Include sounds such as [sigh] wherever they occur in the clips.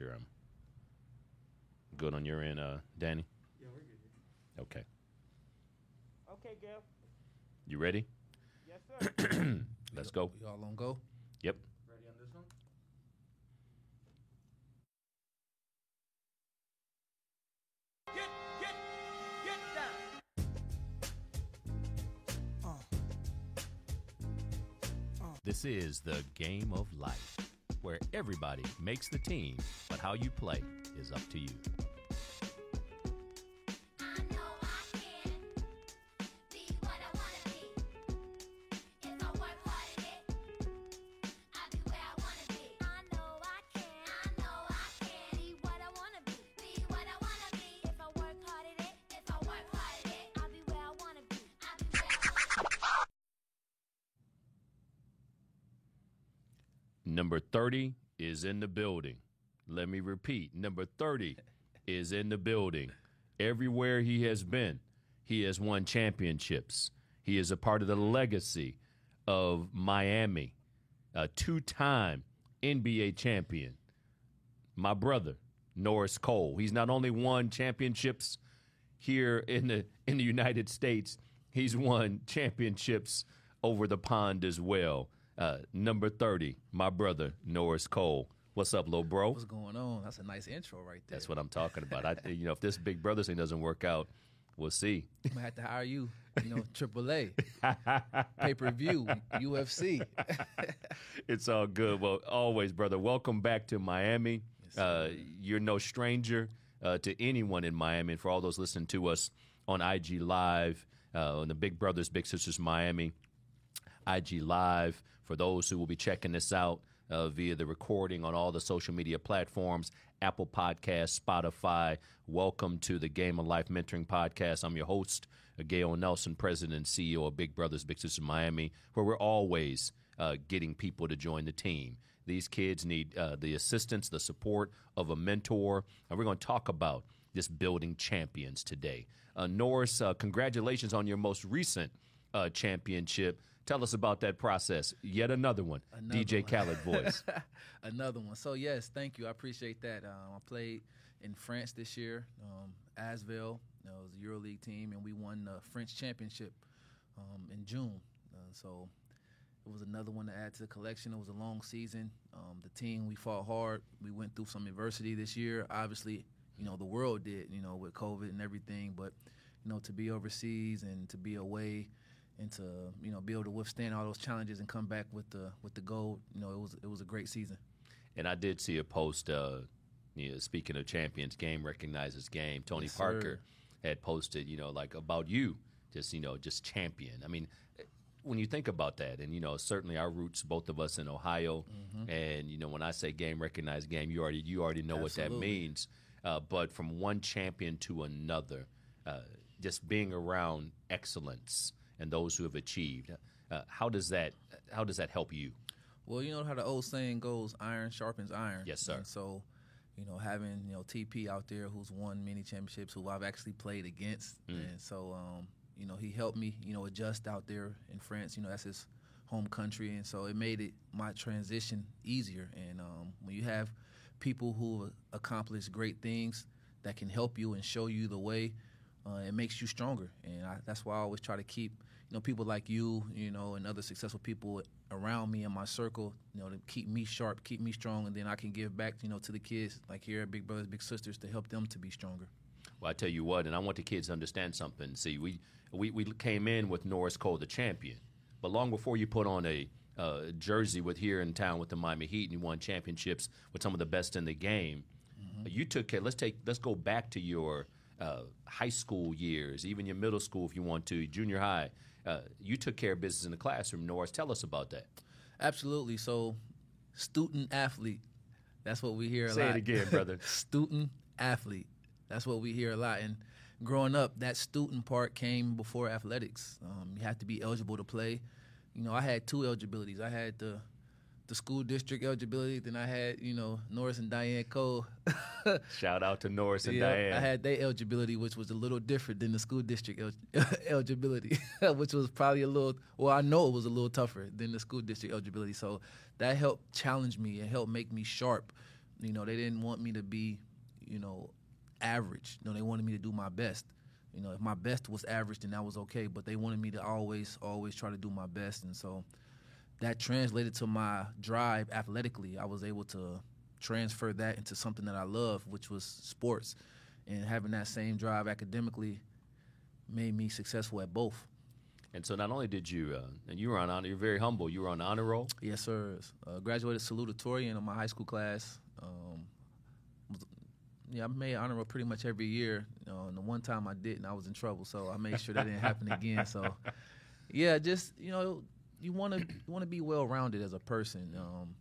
sure I'm good on your end, uh, Danny. Yeah, we're good. Okay. Okay, Gail. You ready? Yes, sir. [clears throat] Let's go. Y'all on go? Yep. Ready on this one? get, get, get down. This is the game of life, where everybody makes the team, but how you play is up to you. Number 30 is in the building. Let me repeat number 30 [laughs] is in the building. Everywhere he has been, he has won championships. He is a part of the legacy of Miami, a two time NBA champion. My brother, Norris Cole. He's not only won championships here in the in the United States, he's won championships over the pond as well. Uh, number 30, my brother, Norris Cole. What's up, little bro? What's going on? That's a nice intro right there. That's what I'm talking about. I, you know, if this Big Brother thing doesn't work out, we'll see. I'm gonna have to hire you. You know, AAA, [laughs] pay per view, UFC. [laughs] it's all good. Well, always, brother. Welcome back to Miami. Yes, uh, you're no stranger uh, to anyone in Miami. And for all those listening to us on IG Live, uh, on the Big Brothers Big Sisters Miami IG Live, for those who will be checking this out uh, via the recording on all the social media platforms, Apple Podcasts, Spotify. Welcome to the Game of Life Mentoring Podcast. I'm your host, uh, Gail Nelson, President and CEO of Big Brothers Big Sisters Miami, where we're always uh, getting people to join the team. These kids need uh, the assistance, the support of a mentor, and we're going to talk about this building champions today. Uh, Norris, uh, congratulations on your most recent uh, championship. Tell us about that process. Yet another one, Another DJ one. Khaled voice. [laughs] Another one. So yes, thank you. I appreciate that. Um, I played in France this year, um, Asvel. You know, it was a EuroLeague team, and we won the French championship um, in June. Uh, so it was another one to add to the collection. It was a long season. Um, the team we fought hard. We went through some adversity this year. Obviously, you know the world did. You know with COVID and everything, but you know to be overseas and to be away and to you know be able to withstand all those challenges and come back with the with the gold. You know it was it was a great season. and I did see a post. Uh, you know, speaking of champions, game recognizes game. Tony Yes, Parker sir. had posted, you know, like about you, just you know, just champion. I mean, when you think about that, and you know, certainly our roots, both of us in Ohio, Mm-hmm. and you know, when I say game recognized game, you already you already know what that means. Uh, but from one champion to another, uh, just being around excellence and those who have achieved, uh, how does that how does that help you? Well, you know how the old saying goes, iron sharpens iron. Yes, sir. And so, you know, having, you know, TP out there who's won many championships, who I've actually played against. Mm. And so, um, you know, he helped me, you know, adjust out there in France. You know, that's his home country. And so it made it my transition easier. And um, when you have people who accomplish great things that can help you and show you the way, uh, it makes you stronger. And I, that's why I always try to keep, you know, people like you, you know, and other successful people around me in my circle, you know, to keep me sharp, keep me strong, and then I can give back, you know, to the kids like here at Big Brothers Big Sisters to help them to be stronger. Well, I tell you what, and I want the kids to understand something. See, we we, we came in with Norris Cole, the champion, but long before you put on a uh, jersey with here in town with the Miami Heat and you won championships with some of the best in the game, you took care. Let's take let's go back to your uh, high school years, even your middle school if you want to, junior high. Uh, you took care of business in the classroom. Norris, tell us about that. Absolutely. So, student athlete. That's what we hear a Say lot. Say it again, brother. [laughs] student athlete. That's what we hear a lot. And growing up, that student part came before athletics. Um, you have to be eligible to play. You know, I had two eligibilities. I had the the school district eligibility. Then I had, you know, Norris and Diane Cole. [laughs] Shout out to Norris and Yeah, Diane. I had their eligibility, which was a little different than the school district el- [laughs] eligibility, [laughs] which was probably a little. Well, I know it was a little tougher than the school district eligibility. So that helped challenge me and helped make me sharp. You know, they didn't want me to be, you know, average. Know, they wanted me to do my best. You know, if my best was average, then that was okay. But they wanted me to always, always try to do my best, and so that translated to my drive athletically. I was able to transfer that into something that I love, which was sports, and having that same drive academically made me successful at both. And so not only did you, uh, and you were on honor, you're very humble. You were on honor roll. Yes, sir. Uh, graduated salutatorian in my high school class. Um, was- yeah, I made honor roll pretty much every year. You know, and the one time I didn't, I was in trouble. So I made sure that didn't happen again. So, yeah, just you know, you want to you want to be well rounded as a person. Um,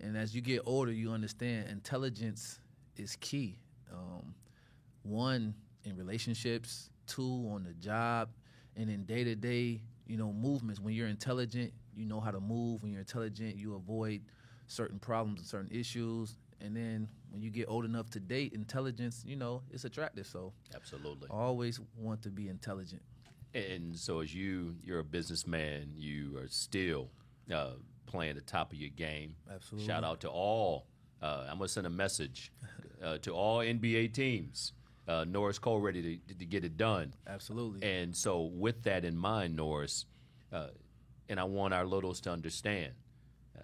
and as you get older, you understand intelligence is key. Um, one in relationships, two on the job, and in day to day, you know, movements. When you're intelligent, you know how to move. When you're intelligent, you avoid certain problems and certain issues. And then when you get old enough to date, intelligence, you know, it's attractive. So Absolutely. Always want to be intelligent. And so, as you, you're a businessman, you are still uh, playing the top of your game. Absolutely. Shout out to all. Uh, I'm gonna send a message [laughs] uh, to all NBA teams. Uh, Norris Cole ready to, to get it done. Absolutely. And so, with that in mind, Norris, uh, and I want our littles to understand, uh,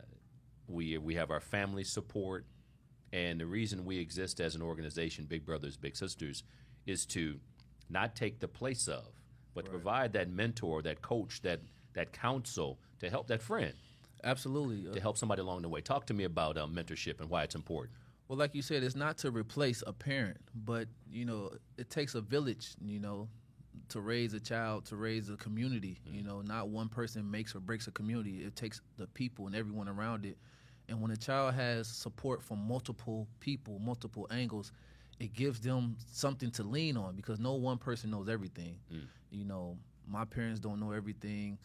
we we have our family support, and the reason we exist as an organization, Big Brothers Big Sisters, is to not take the place of, but to provide that mentor, that coach, that that counsel to help that friend, Absolutely. To help somebody along the way. Talk to me about uh, mentorship and why it's important. Well, like you said, it's not to replace a parent, but you know, it takes a village, you know, to raise a child, to raise a community. You know, not one person makes or breaks a community. It takes the people and everyone around it. And when a child has support from multiple people, multiple angles, it gives them something to lean on because no one person knows everything. Mm. You know, my parents don't know everything.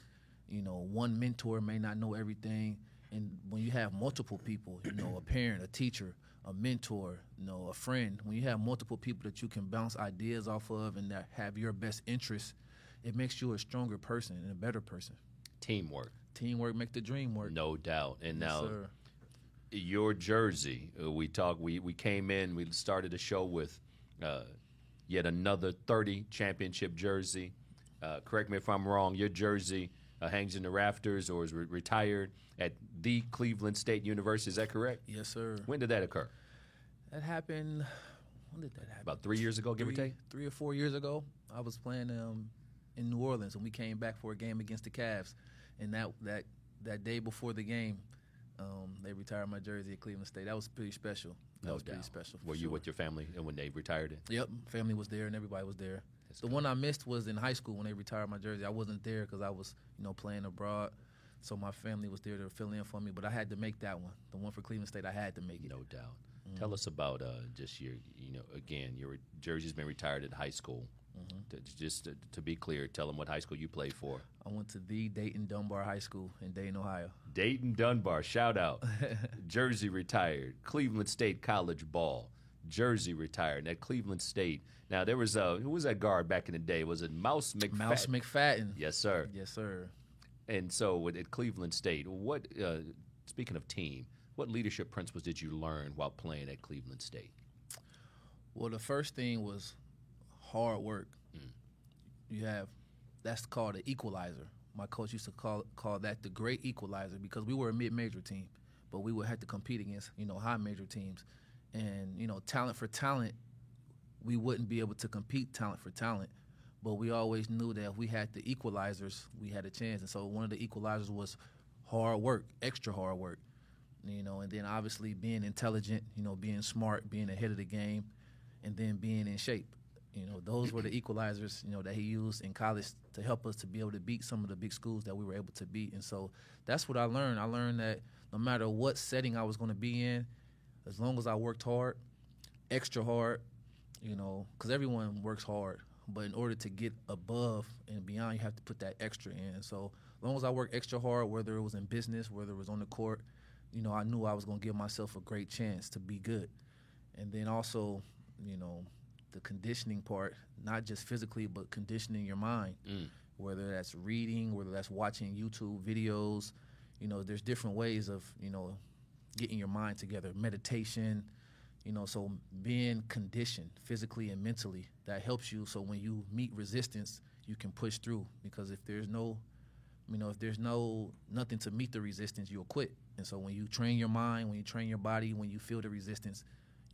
You know, one mentor may not know everything. And when you have multiple people, you know, a parent, a teacher, a mentor, you know, a friend, when you have multiple people that you can bounce ideas off of and that have your best interests, it makes you a stronger person and a better person. Teamwork, Teamwork make the dream work. no doubt. And now. Your jersey. Uh, we talked. We we came in. We started the show with uh, yet another thirty championship jersey. Uh, correct me if I'm wrong. Your jersey uh, hangs in the rafters or is re- retired at the Cleveland State University. Is that correct? Yes, sir. When did that occur? That happened. When did that happen? About three years ago, give or three, take. three or four years ago. I was playing um, in New Orleans, and we came back for a game against the Cavs. And that that that day before the game, um, they retired my jersey at Cleveland State. That was pretty special. That No was pretty special. Were you sure. with your family and when they retired it? Yep, family was there and everybody was there. That's the one I missed was in high school when they retired my jersey. I wasn't there because I was, you know, playing abroad. So my family was there to fill in for me, but I had to make that one. The one for Cleveland State, I had to make it. No doubt. Tell us about uh, just your, you know, again, your jersey's been retired at high school. To, just to, to be clear, tell them what high school you played for. I went to the Dayton Dunbar High School in Dayton, Ohio. Dayton Dunbar, shout out. [laughs] Jersey retired. Cleveland State College ball. Jersey retired. At Cleveland State. Now there was a who was that guard back in the day? Was it Mouse McFadden? Mouse McFadden. Yes, sir. Yes, sir. And so with- at Cleveland State, what uh, speaking of team, what leadership principles did you learn while playing at Cleveland State? Well, the first thing was hard work. Mm. You have that's called an equalizer. My coach used to call call that the great equalizer because we were a mid-major team, but we would have to compete against you know high major teams, and you know talent for talent, we wouldn't be able to compete talent for talent. But we always knew that if we had the equalizers, we had a chance. And so one of the equalizers was hard work, extra hard work you know, and then obviously being intelligent, you know, being smart, being ahead of the game, and then being in shape. You know, those were the equalizers, you know, that he used in college to help us to be able to beat some of the big schools that we were able to beat. And so that's what I learned. I learned that no matter what setting I was going to be in, as long as I worked hard, extra hard, you know, because everyone works hard. But in order to get above and beyond, you have to put that extra in. So as long as I worked extra hard, whether it was in business, whether it was on the court, you know, I knew I was going to give myself a great chance to be good. And then also, you know, the conditioning part, not just physically, but conditioning your mind, mm. whether that's reading, whether that's watching YouTube videos. You know, there's different ways of, you know, getting your mind together. Meditation, You know, so being conditioned physically and mentally that helps you. So when you meet resistance, you can push through because if there's no you know, if there's no nothing to meet the resistance, you'll quit. And so when you train your mind, when you train your body, when you feel the resistance,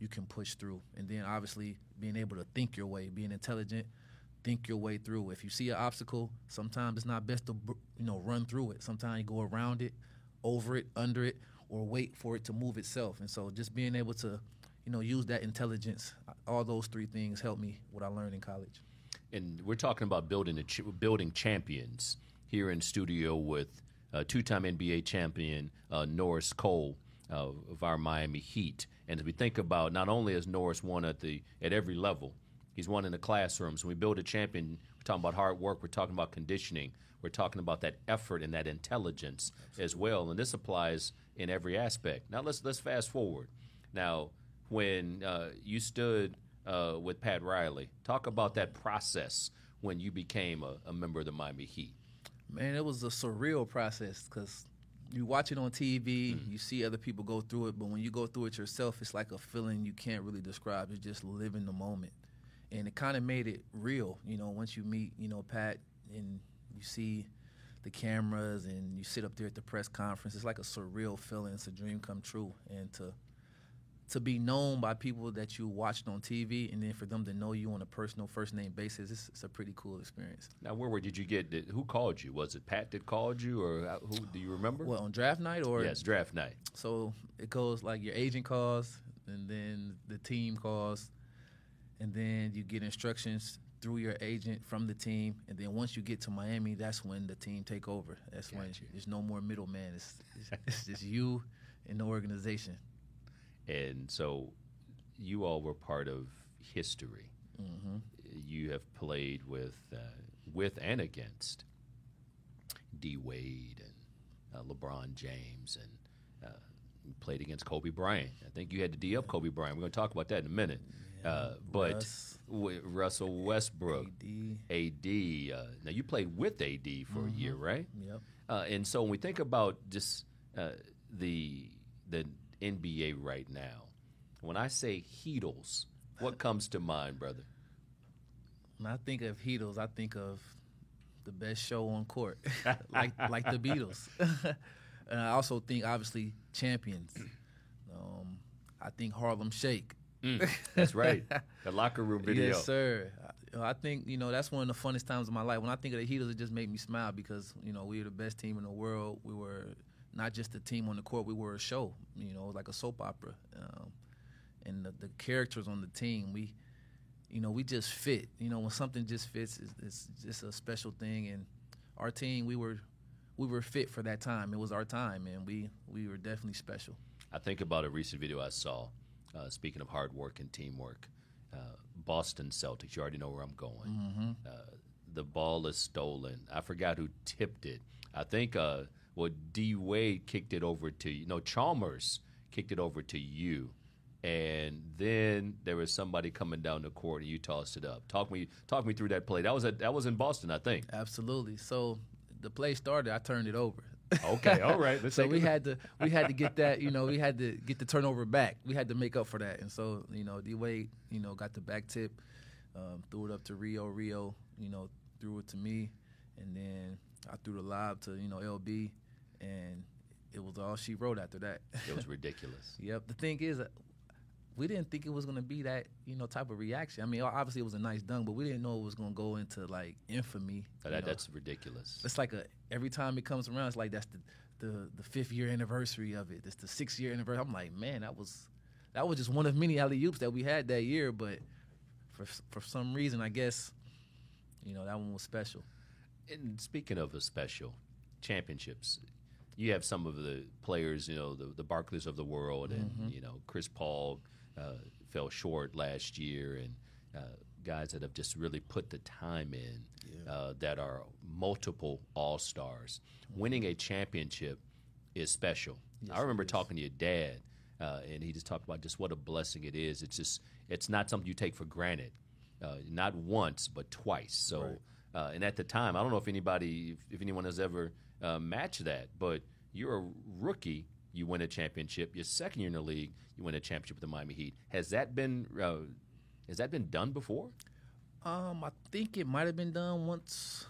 you can push through. And then obviously being able to think your way, being intelligent, think your way through. If you see an obstacle, sometimes it's not best to you know run through it. Sometimes you go around it, over it, under it, or wait for it to move itself. And so just being able to you know use that intelligence, all those three things helped me what I learned in college. and we're talking about building ch- building champions here in studio with uh, two-time NBA champion uh, Norris Cole uh, of our Miami Heat. And as we think about, not only has Norris won at the at every level, he's won in the classrooms. When we build a champion, we're talking about hard work. We're talking about conditioning. We're talking about that effort and that intelligence as well. And this applies in every aspect. Now let's let's fast forward. Now, when uh, you stood uh, with Pat Riley, talk about that process when you became a, a member of the Miami Heat. Man, it was a surreal process because you watch it on TV, mm-hmm. you see other people go through it, but when you go through it yourself, it's like a feeling you can't really describe. It's just living the moment, and it kind of made it real. You know, once you meet, you know, Pat, and you see the cameras, and you sit up there at the press conference, it's like a surreal feeling. It's a dream come true, and to to be known by people that you watched on TV, and then for them to know you on a personal first name basis, it's, it's a pretty cool experience. Now, where were, did you get? Did, who called you? Was it Pat that called you, or uh, who? Do you remember? Well, on draft night or yes, draft night. So it goes like your agent calls, and then the team calls, and then you get instructions through your agent from the team, and then once you get to Miami, that's when the team take over. That's when Gotcha. there's no more middleman. It's, it's, it's just you and the organization. And so, you all were part of history. hmm You have played with, uh, with and against D Wade and uh, LeBron James, and uh, played against Kobe Bryant. I think you had to D up Kobe Bryant. We're going to talk about that in a minute. uh, but Russ. with Russell Westbrook, AD. AD. Uh, now you played with AD for a year, right? Yep. Uh, and so when we think about just uh, the the NBA right now, when I say Heatles, what comes to mind, brother? When I think of Heatles, I think of the best show on court, [laughs] like [laughs] like the Beatles. [laughs] and I also think, obviously, champions. Um, I think Harlem Shake. That's right, the locker room video. Yes, sir. I, I think you know that's one of the funnest times of my life. When I think of the Heatles, it just made me smile because you know we were the best team in the world. We were not just a team on the court; we were a show. You know, like a soap opera. Um, and the, the characters on the team, we, you know, we just fit. You know, when something just fits, it's, it's just a special thing. And our team, we were, we were fit for that time. It was our time, and we we were definitely special. I think about a recent video I saw. Uh, speaking of hard work and teamwork, uh, Boston Celtics. You already know where I'm going. Mm-hmm. Uh, the ball is stolen. I forgot who tipped it. I think uh, well, D Wade kicked it over to you. No, Chalmers kicked it over to you, and then there was somebody coming down the court and you tossed it up. Talk me, talk me through that play. That was at, that was in Boston, I think. Absolutely. So the play started. I turned it over. Okay, all right. [laughs] So we a- had to we had to get that you know we had to get the turnover back. We had to make up for that, and so you know D Wade you know got the back tip, um, threw it up to Rio. Rio you know threw it to me, and then I threw the lob to you know LB, and it was all she wrote after that. It was [laughs] ridiculous. Yep. The thing is, uh, we didn't think it was gonna be that you know type of reaction. I mean, obviously it was a nice dunk, but we didn't know it was gonna go into like infamy. That, you know. that's ridiculous. It's like a every time it comes around, it's like that's the the, the fifth year anniversary of it. It's the sixth year anniversary. I'm like, man, that was that was just one of many alley oops that we had that year. But for for some reason, I guess you know that one was special. And speaking of a special championships, you have some of the players, you know, the, the Barkleys of the world, and you know, Chris Paul uh, fell short last year, and uh, guys that have just really put the time in, uh, that are multiple All Stars. Winning a championship is special. I remember talking to your dad, uh, and he just talked about just what a blessing it is. It's just it's not something you take for granted, uh, not once but twice. So, uh, and at the time, I don't know if anybody, if, if anyone has ever uh, matched that, but you're a rookie you win a championship. Your second year in the league, you win a championship with the Miami Heat. Has that been uh, has that been done before? Um, I think it might have been done once,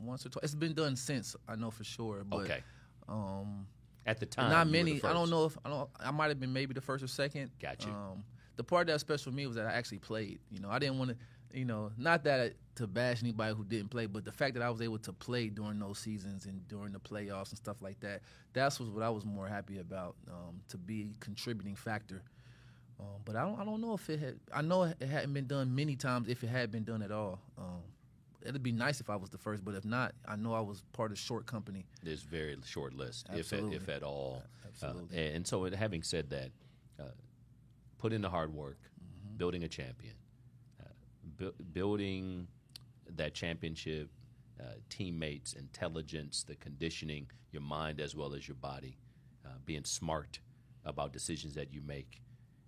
once or twice. It's been done since I know for sure. But, okay, Um, at the time, not you were the many. I don't know if I don't. I might have been maybe the first or second. Got you. Um, the part that was special for me was that I actually played. You know, I didn't want to. You know, not that to bash anybody who didn't play, but the fact that I was able to play during those seasons and during the playoffs and stuff like that. That's was what I was more happy about. Um, to be a contributing factor. Um, but I don't. I don't know if it had. I know it hadn't been done many times. If it had been done at all. Um, It'd be nice if I was the first, but if not, I know I was part of short company. There's very short list, if at, if at all. Absolutely. Uh, and so, having said that, uh, put in the hard work, Mm-hmm. building a champion, uh, bu- building that championship, uh, teammates, intelligence, the conditioning, your mind as well as your body, uh, being smart about decisions that you make.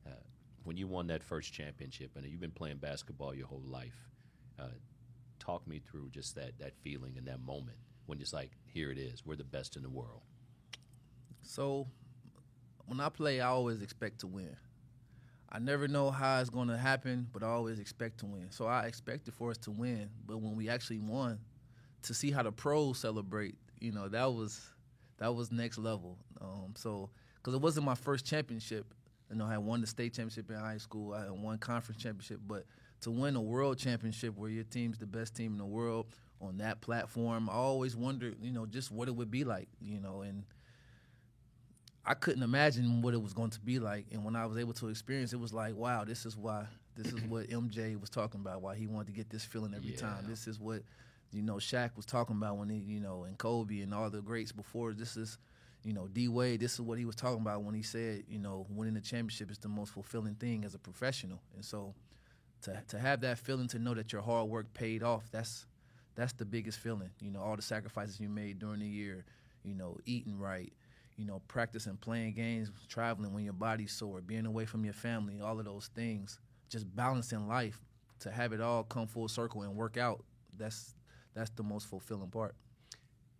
Uh, when you won that first championship, and you've been playing basketball your whole life, uh, talk me through just that that feeling and that moment when it's like, here it is, we're the best in the world. So when I play, I always expect to win. I never know how it's going to happen, but I always expect to win. So I expected for us to win, but when we actually won, to see how the pros celebrate, you know, that was that was next level. Um, so because it wasn't my first championship, you know, I had won the state championship in high school, I won conference championship, but to win a world championship where your team's the best team in the world on that platform, I always wondered, you know, just what it would be like, you know, and I couldn't imagine what it was going to be like. And when I was able to experience, it was like, wow, this is why. This is what [clears throat] MJ was talking about. Why he wanted to get this feeling every time. This is what, you know, Shaq was talking about when he, you know, and Kobe and all the greats before. This is, you know, D Wade. This is what he was talking about when he said, you know, winning the championship is the most fulfilling thing as a professional. And so, to to have that feeling, to know that your hard work paid off, that's that's the biggest feeling. You know, all the sacrifices you made during the year. You know, eating right you know, practicing, playing games, traveling when your body's sore, being away from your family, all of those things, just balancing life to have it all come full circle and work out. That's that's the most fulfilling part.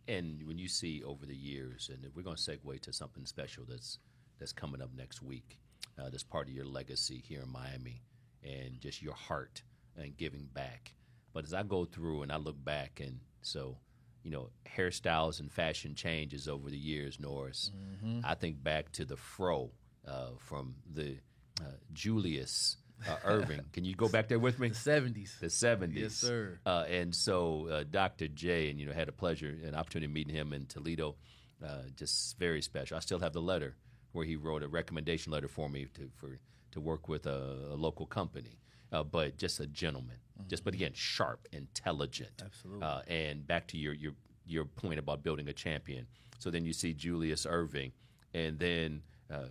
And when you see over the years, and we're going to segue to something special that's that's coming up next week, uh, that's part of your legacy here in Miami, and just your heart and giving back. But as I go through and I look back, and so you know, hairstyles and fashion changes over the years, Norris. I think back to the fro uh, from the uh, Julius uh, [laughs] Erving. Can you go back there with me? The seventies. the seventies. Yes, sir. Uh, and so uh, Dr. J, and you know, had a pleasure and opportunity meeting him in Toledo. Uh, just very special. I still have the letter where he wrote a recommendation letter for me to for to work with a, a local company. Uh, but just a gentleman. Just but again, sharp, intelligent. Absolutely. Uh, and back to your your your point about building a champion. So then you see Julius Erving, and then uh,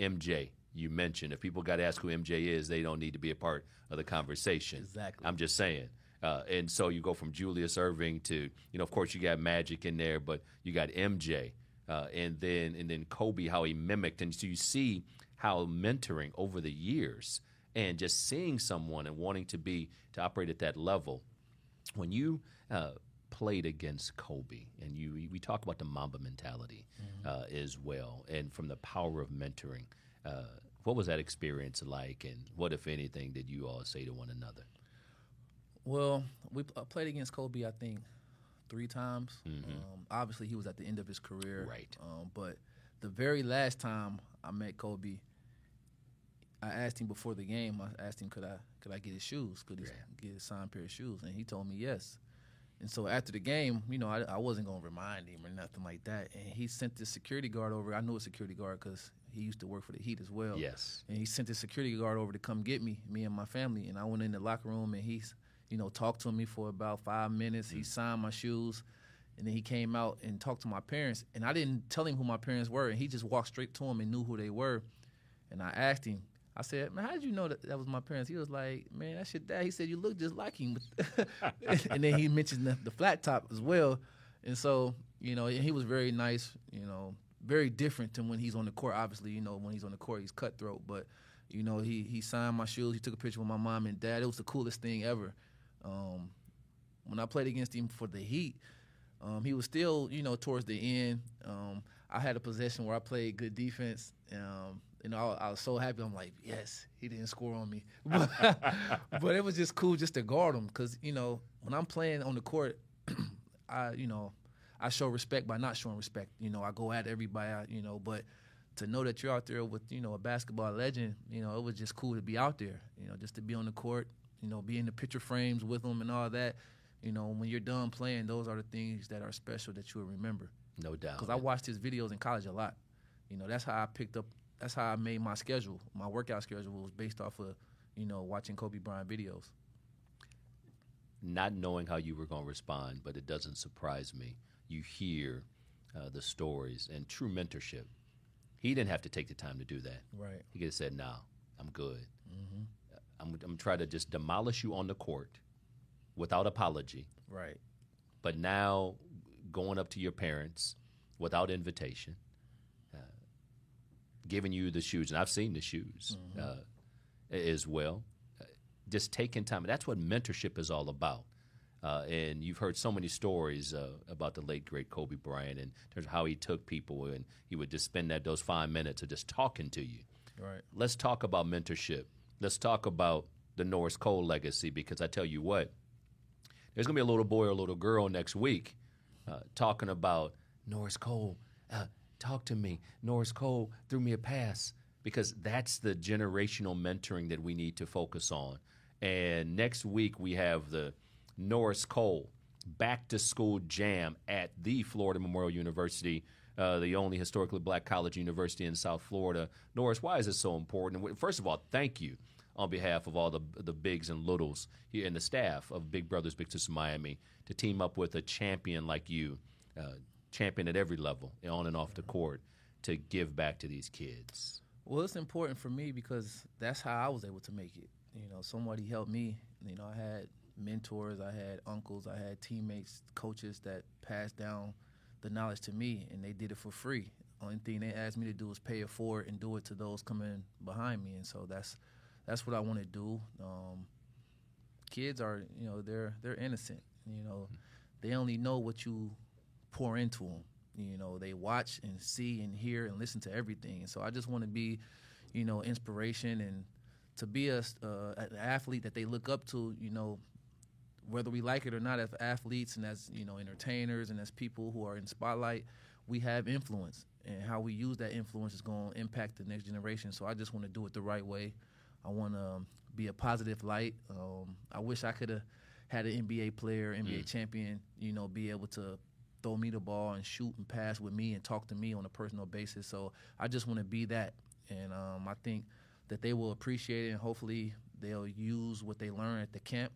MJ. You mentioned if people got to ask who MJ is, they don't need to be a part of the conversation. Exactly. I'm just saying. Uh, and so you go from Julius Erving to, you know, of course you got Magic in there, but you got MJ, uh, and then and then Kobe, how he mimicked, and so you see how mentoring over the years, and just seeing someone and wanting to be to operate at that level. When you uh, played against Kobe, and you we talk about the Mamba mentality uh, as well, and from the power of mentoring. Uh, what was that experience like, and what, if anything, did you all say to one another? Well, we uh, played against Kobe, I think, three times. Um, obviously, he was at the end of his career. Right. Um, but the very last time I met Kobe, I asked him before the game. I asked him, could I could I get his shoes? Could he Yeah. get a signed pair of shoes? And he told me yes. And so after the game, you know, I, I wasn't gonna remind him or nothing like that. And he sent the security guard over. I knew a security guard because he used to work for the Heat as well. Yes. And he sent the security guard over to come get me, me and my family. And I went in the locker room and he's, you know, talked to me for about five minutes. He mm. signed my shoes. And then he came out and talked to my parents. And I didn't tell him who my parents were. And he just walked straight to him and knew who they were. And I asked him, I said, man, how did you know that that was my parents? He was like, man, that's your dad. He said, you look just like him. [laughs] and then he mentioned the, the flat top as well. And so, you know, and he was very nice, you know, very different than when he's on the court. Obviously, you know, when he's on the court, he's cutthroat. But, you know, he, he signed my shoes. He took a picture with my mom and dad. It was the coolest thing ever. Um, when I played against him for the Heat, um, he was still, you know, towards the end. Um, I had a possession where I played good defense. Um, you know, I, I was so happy. I'm like, yes, he didn't score on me, but, [laughs] [laughs] but it was just cool just to guard him because you know when I'm playing on the court, [clears throat] I you know I show respect by not showing respect. You know, I go at everybody. You know, but to know that you're out there with you know a basketball legend, you know, it was just cool to be out there. You know, just to be on the court. You know, be in the picture frames with them and all that. You know, when you're done playing, those are the things that are special that you'll remember. No doubt. Because I watched his videos in college a lot. You know, that's how I picked up. That's how I made my schedule. My workout schedule was based off of, you know, watching Kobe Bryant videos. not knowing how you were going to respond, but it doesn't surprise me. You hear uh, the stories and true mentorship. He didn't have to take the time to do that. Right. He could have said, "No, I'm good. I'm, I'm trying to just demolish you on the court without apology." Right. But now, going up to your parents without invitation, uh, giving you the shoes, and I've seen the shoes uh, as well. Uh, just taking time. That's what mentorship is all about. Uh, and you've heard so many stories uh, about the late great Kobe Bryant and in terms of how he took people and he would just spend that those five minutes of just talking to you. Right. Let's talk about mentorship. Let's talk about the Norris Cole legacy because I tell you what, there's going to be a little boy or a little girl next week uh, talking about Norris Cole. Talk to me. Norris Cole threw me a pass because that's the generational mentoring that we need to focus on. And next week we have the Norris Cole back to school jam at the Florida Memorial University, uh, the only historically black college university in South Florida. Norris, why is this so important? First of all, thank you on behalf of all the the bigs and littles here and the staff of Big Brothers Big Sisters Miami to team up with a champion like you, uh, champion at every level, on and off the court, to give back to these kids. Well, it's important for me because that's how I was able to make it. You know, somebody helped me. You know, I had mentors, I had uncles, I had teammates, coaches that passed down the knowledge to me, and they did it for free. Only thing they asked me to do was pay it forward and do it to those coming behind me, and so that's that's what I want to do. Um, kids are, you know, they're they're innocent. You know, they only know what you pour into them. You know, they watch and see and hear and listen to everything. And so I just want to be, you know, inspiration and to be a, uh, an athlete that they look up to. You know, whether we like it or not, as athletes and as you know, entertainers and as people who are in spotlight, we have influence, and how we use that influence is going to impact the next generation. So I just want to do it the right way. I want to um, be a positive light. Um, I wish I could have had an NBA player, NBA champion, you know, be able to throw me the ball and shoot and pass with me and talk to me on a personal basis. So I just want to be that, and um, I think that they will appreciate it, and hopefully they'll use what they learn at the camp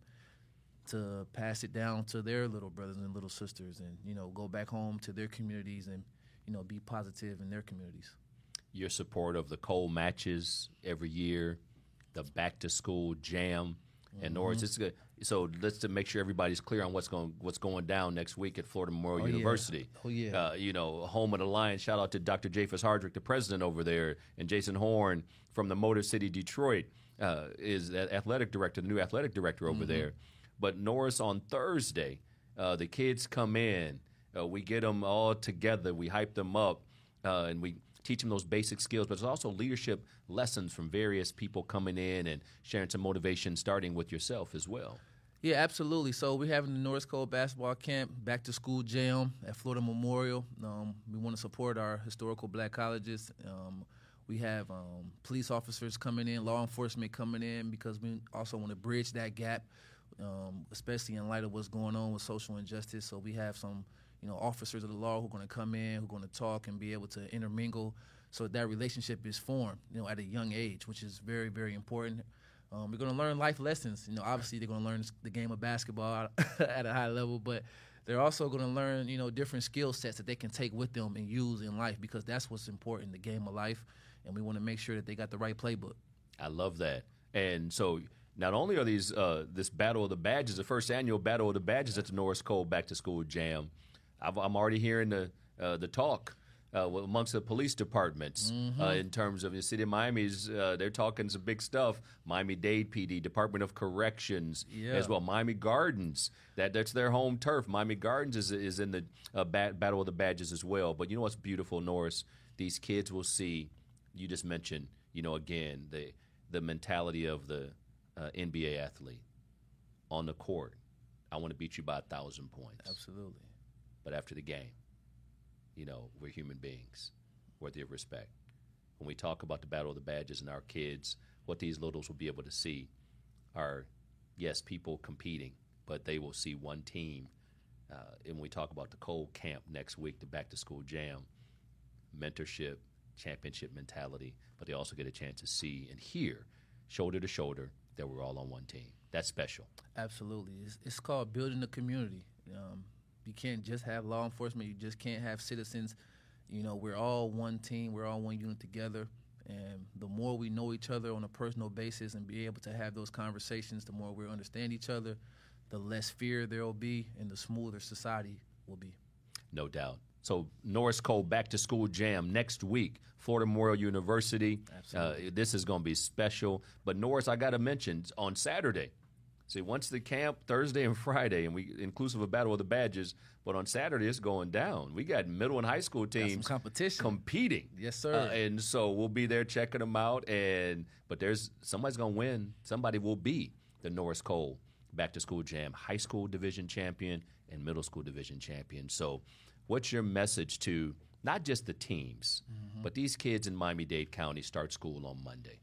to pass it down to their little brothers and little sisters, and you know, go back home to their communities and you know, be positive in their communities. Your support of the Cole matches every year, the back to school jam, and Norris. It's good. So let's to make sure everybody's clear on what's going what's going down next week at Florida Memorial Oh, yeah. University. Oh, yeah. Uh, you know, home of the Lions. Shout out to Dr. Jaffus Hardrick, the president over there, and Jason Horn from the Motor City Detroit uh, is the athletic director, the new athletic director over there. But Norris on Thursday, uh, the kids come in. Uh, we get them all together. We hype them up, uh, and we teach them those basic skills. But there's also leadership lessons from various people coming in and sharing some motivation, starting with yourself as well. Yeah, absolutely. So we're having the Norris Cole basketball camp, back to school jam at Florida Memorial. Um, we want to support our historical black colleges. Um, we have um, police officers coming in, law enforcement coming in, because we also want to bridge that gap, um, especially in light of what's going on with social injustice. So we have some, you know, officers of the law who are going to come in, who are going to talk and be able to intermingle, so that relationship is formed, you know, at a young age, which is very, very important. Um, we're going to learn life lessons. You know, obviously they're going to learn the game of basketball [laughs] at a high level, but they're also going to learn, you know, different skill sets that they can take with them and use in life because that's what's important, the game of life. And we want to make sure that they got the right playbook. I love that. And so not only are these uh, this Battle of the Badges, the first annual Battle of the Badges at the Norris Cole Back to School Jam, I've, I'm already hearing the uh, the talk uh, well, amongst the police departments uh, in terms of the city of Miami's. Uh, they're talking some big stuff. Miami Dade PD, Department of Corrections, Yeah. as well. Miami Gardens, that that's their home turf. Miami Gardens is is in the uh, bat, battle of the badges as well. But you know what's beautiful, Norris? These kids will see. You just mentioned, you know, again the the mentality of the uh, NBA athlete on the court. I want to beat you by a thousand points Absolutely. but after the game, you know, we're human beings worthy of respect. When we talk about the battle of the badges and our kids, what these littles will be able to see are, yes, people competing, but they will see one team. Uh, and when we talk about the Cole camp next week, the back to school jam, mentorship, championship mentality, but they also get a chance to see and hear, shoulder to shoulder, that we're all on one team. That's special. Absolutely. It's, it's called building a community. Um, you can't just have law enforcement. You just can't have citizens. You know, we're all one team. We're all one unit together. And the more we know each other on a personal basis and be able to have those conversations, the more we understand each other, the less fear there will be, and the smoother society will be. No doubt. So Norris Cole back to school jam next week, Florida Memorial University. Absolutely. Uh, this is going to be special. But Norris, I got to mention on Saturday. See, once the camp Thursday and Friday, and we inclusive of Battle of the Badges, but on Saturday it's going down. We got middle and high school teams competition. competing. Yes, sir. Uh, and so we'll be there checking them out. And but there's somebody's going to win. Somebody will be the Norris Cole Back to School Jam high school division champion and middle school division champion. So, what's your message to not just the teams, but these kids in Miami Dade County start school on Monday?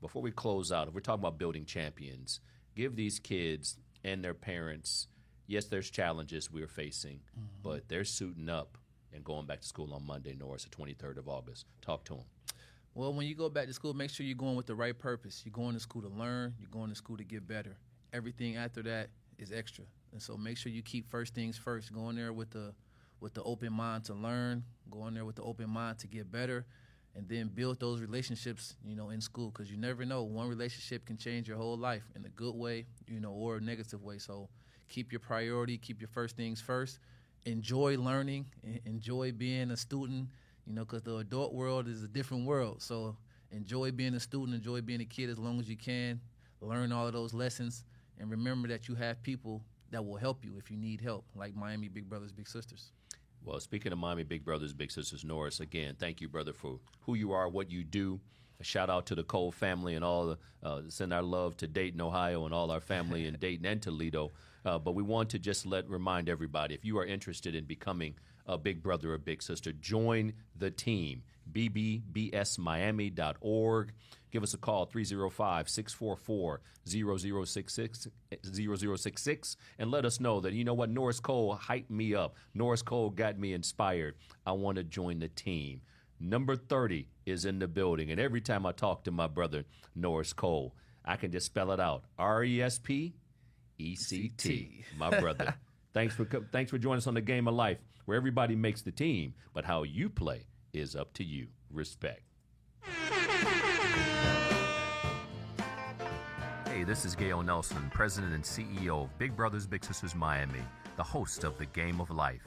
Before we close out, if we're talking about building champions, give these kids and their parents. Yes, there's challenges we're facing, mm-hmm. but they're suiting up and going back to school on Monday, Norris, the 23rd of August. Talk to them. Well, when you go back to school, make sure you're going with the right purpose. You're going to school to learn, you're going to school to get better. Everything after that is extra. And so make sure you keep first things first. Go in there with the with the open mind to learn, go in there with the open mind to get better, and then build those relationships, you know, in school because you never know. One relationship can change your whole life in a good way, you know, or a negative way. So keep your priority, keep your first things first. Enjoy learning, enjoy being a student, you know, because the adult world is a different world. So enjoy being a student, enjoy being a kid as long as you can. Learn all of those lessons, and remember that you have people that will help you if you need help, like Miami Big Brothers Big Sisters. Well, speaking of Miami Big Brothers, Big Sisters, Norris, again, thank you, brother, for who you are, what you do. A shout out to the Cole family and all the, uh, send our love to Dayton, Ohio, and all our family in [laughs] Dayton and Toledo. Uh, but we want to just let remind everybody if you are interested in becoming a big brother or big sister, join the team, BBBSmiami.org. Give us a call, 305 644 0066, 0066, and let us know that, you know what, Norris Cole hyped me up. Norris Cole got me inspired. I want to join the team. Number 30 is in the building. And every time I talk to my brother, Norris Cole, I can just spell it out R E S P E C T. My brother. [laughs] Thanks for thanks for joining us on the Game of Life, where everybody makes the team, but how you play is up to you. Respect. Hey, this is Gail Nelson, President and CEO of Big Brothers Big Sisters Miami, the host of the Game of Life.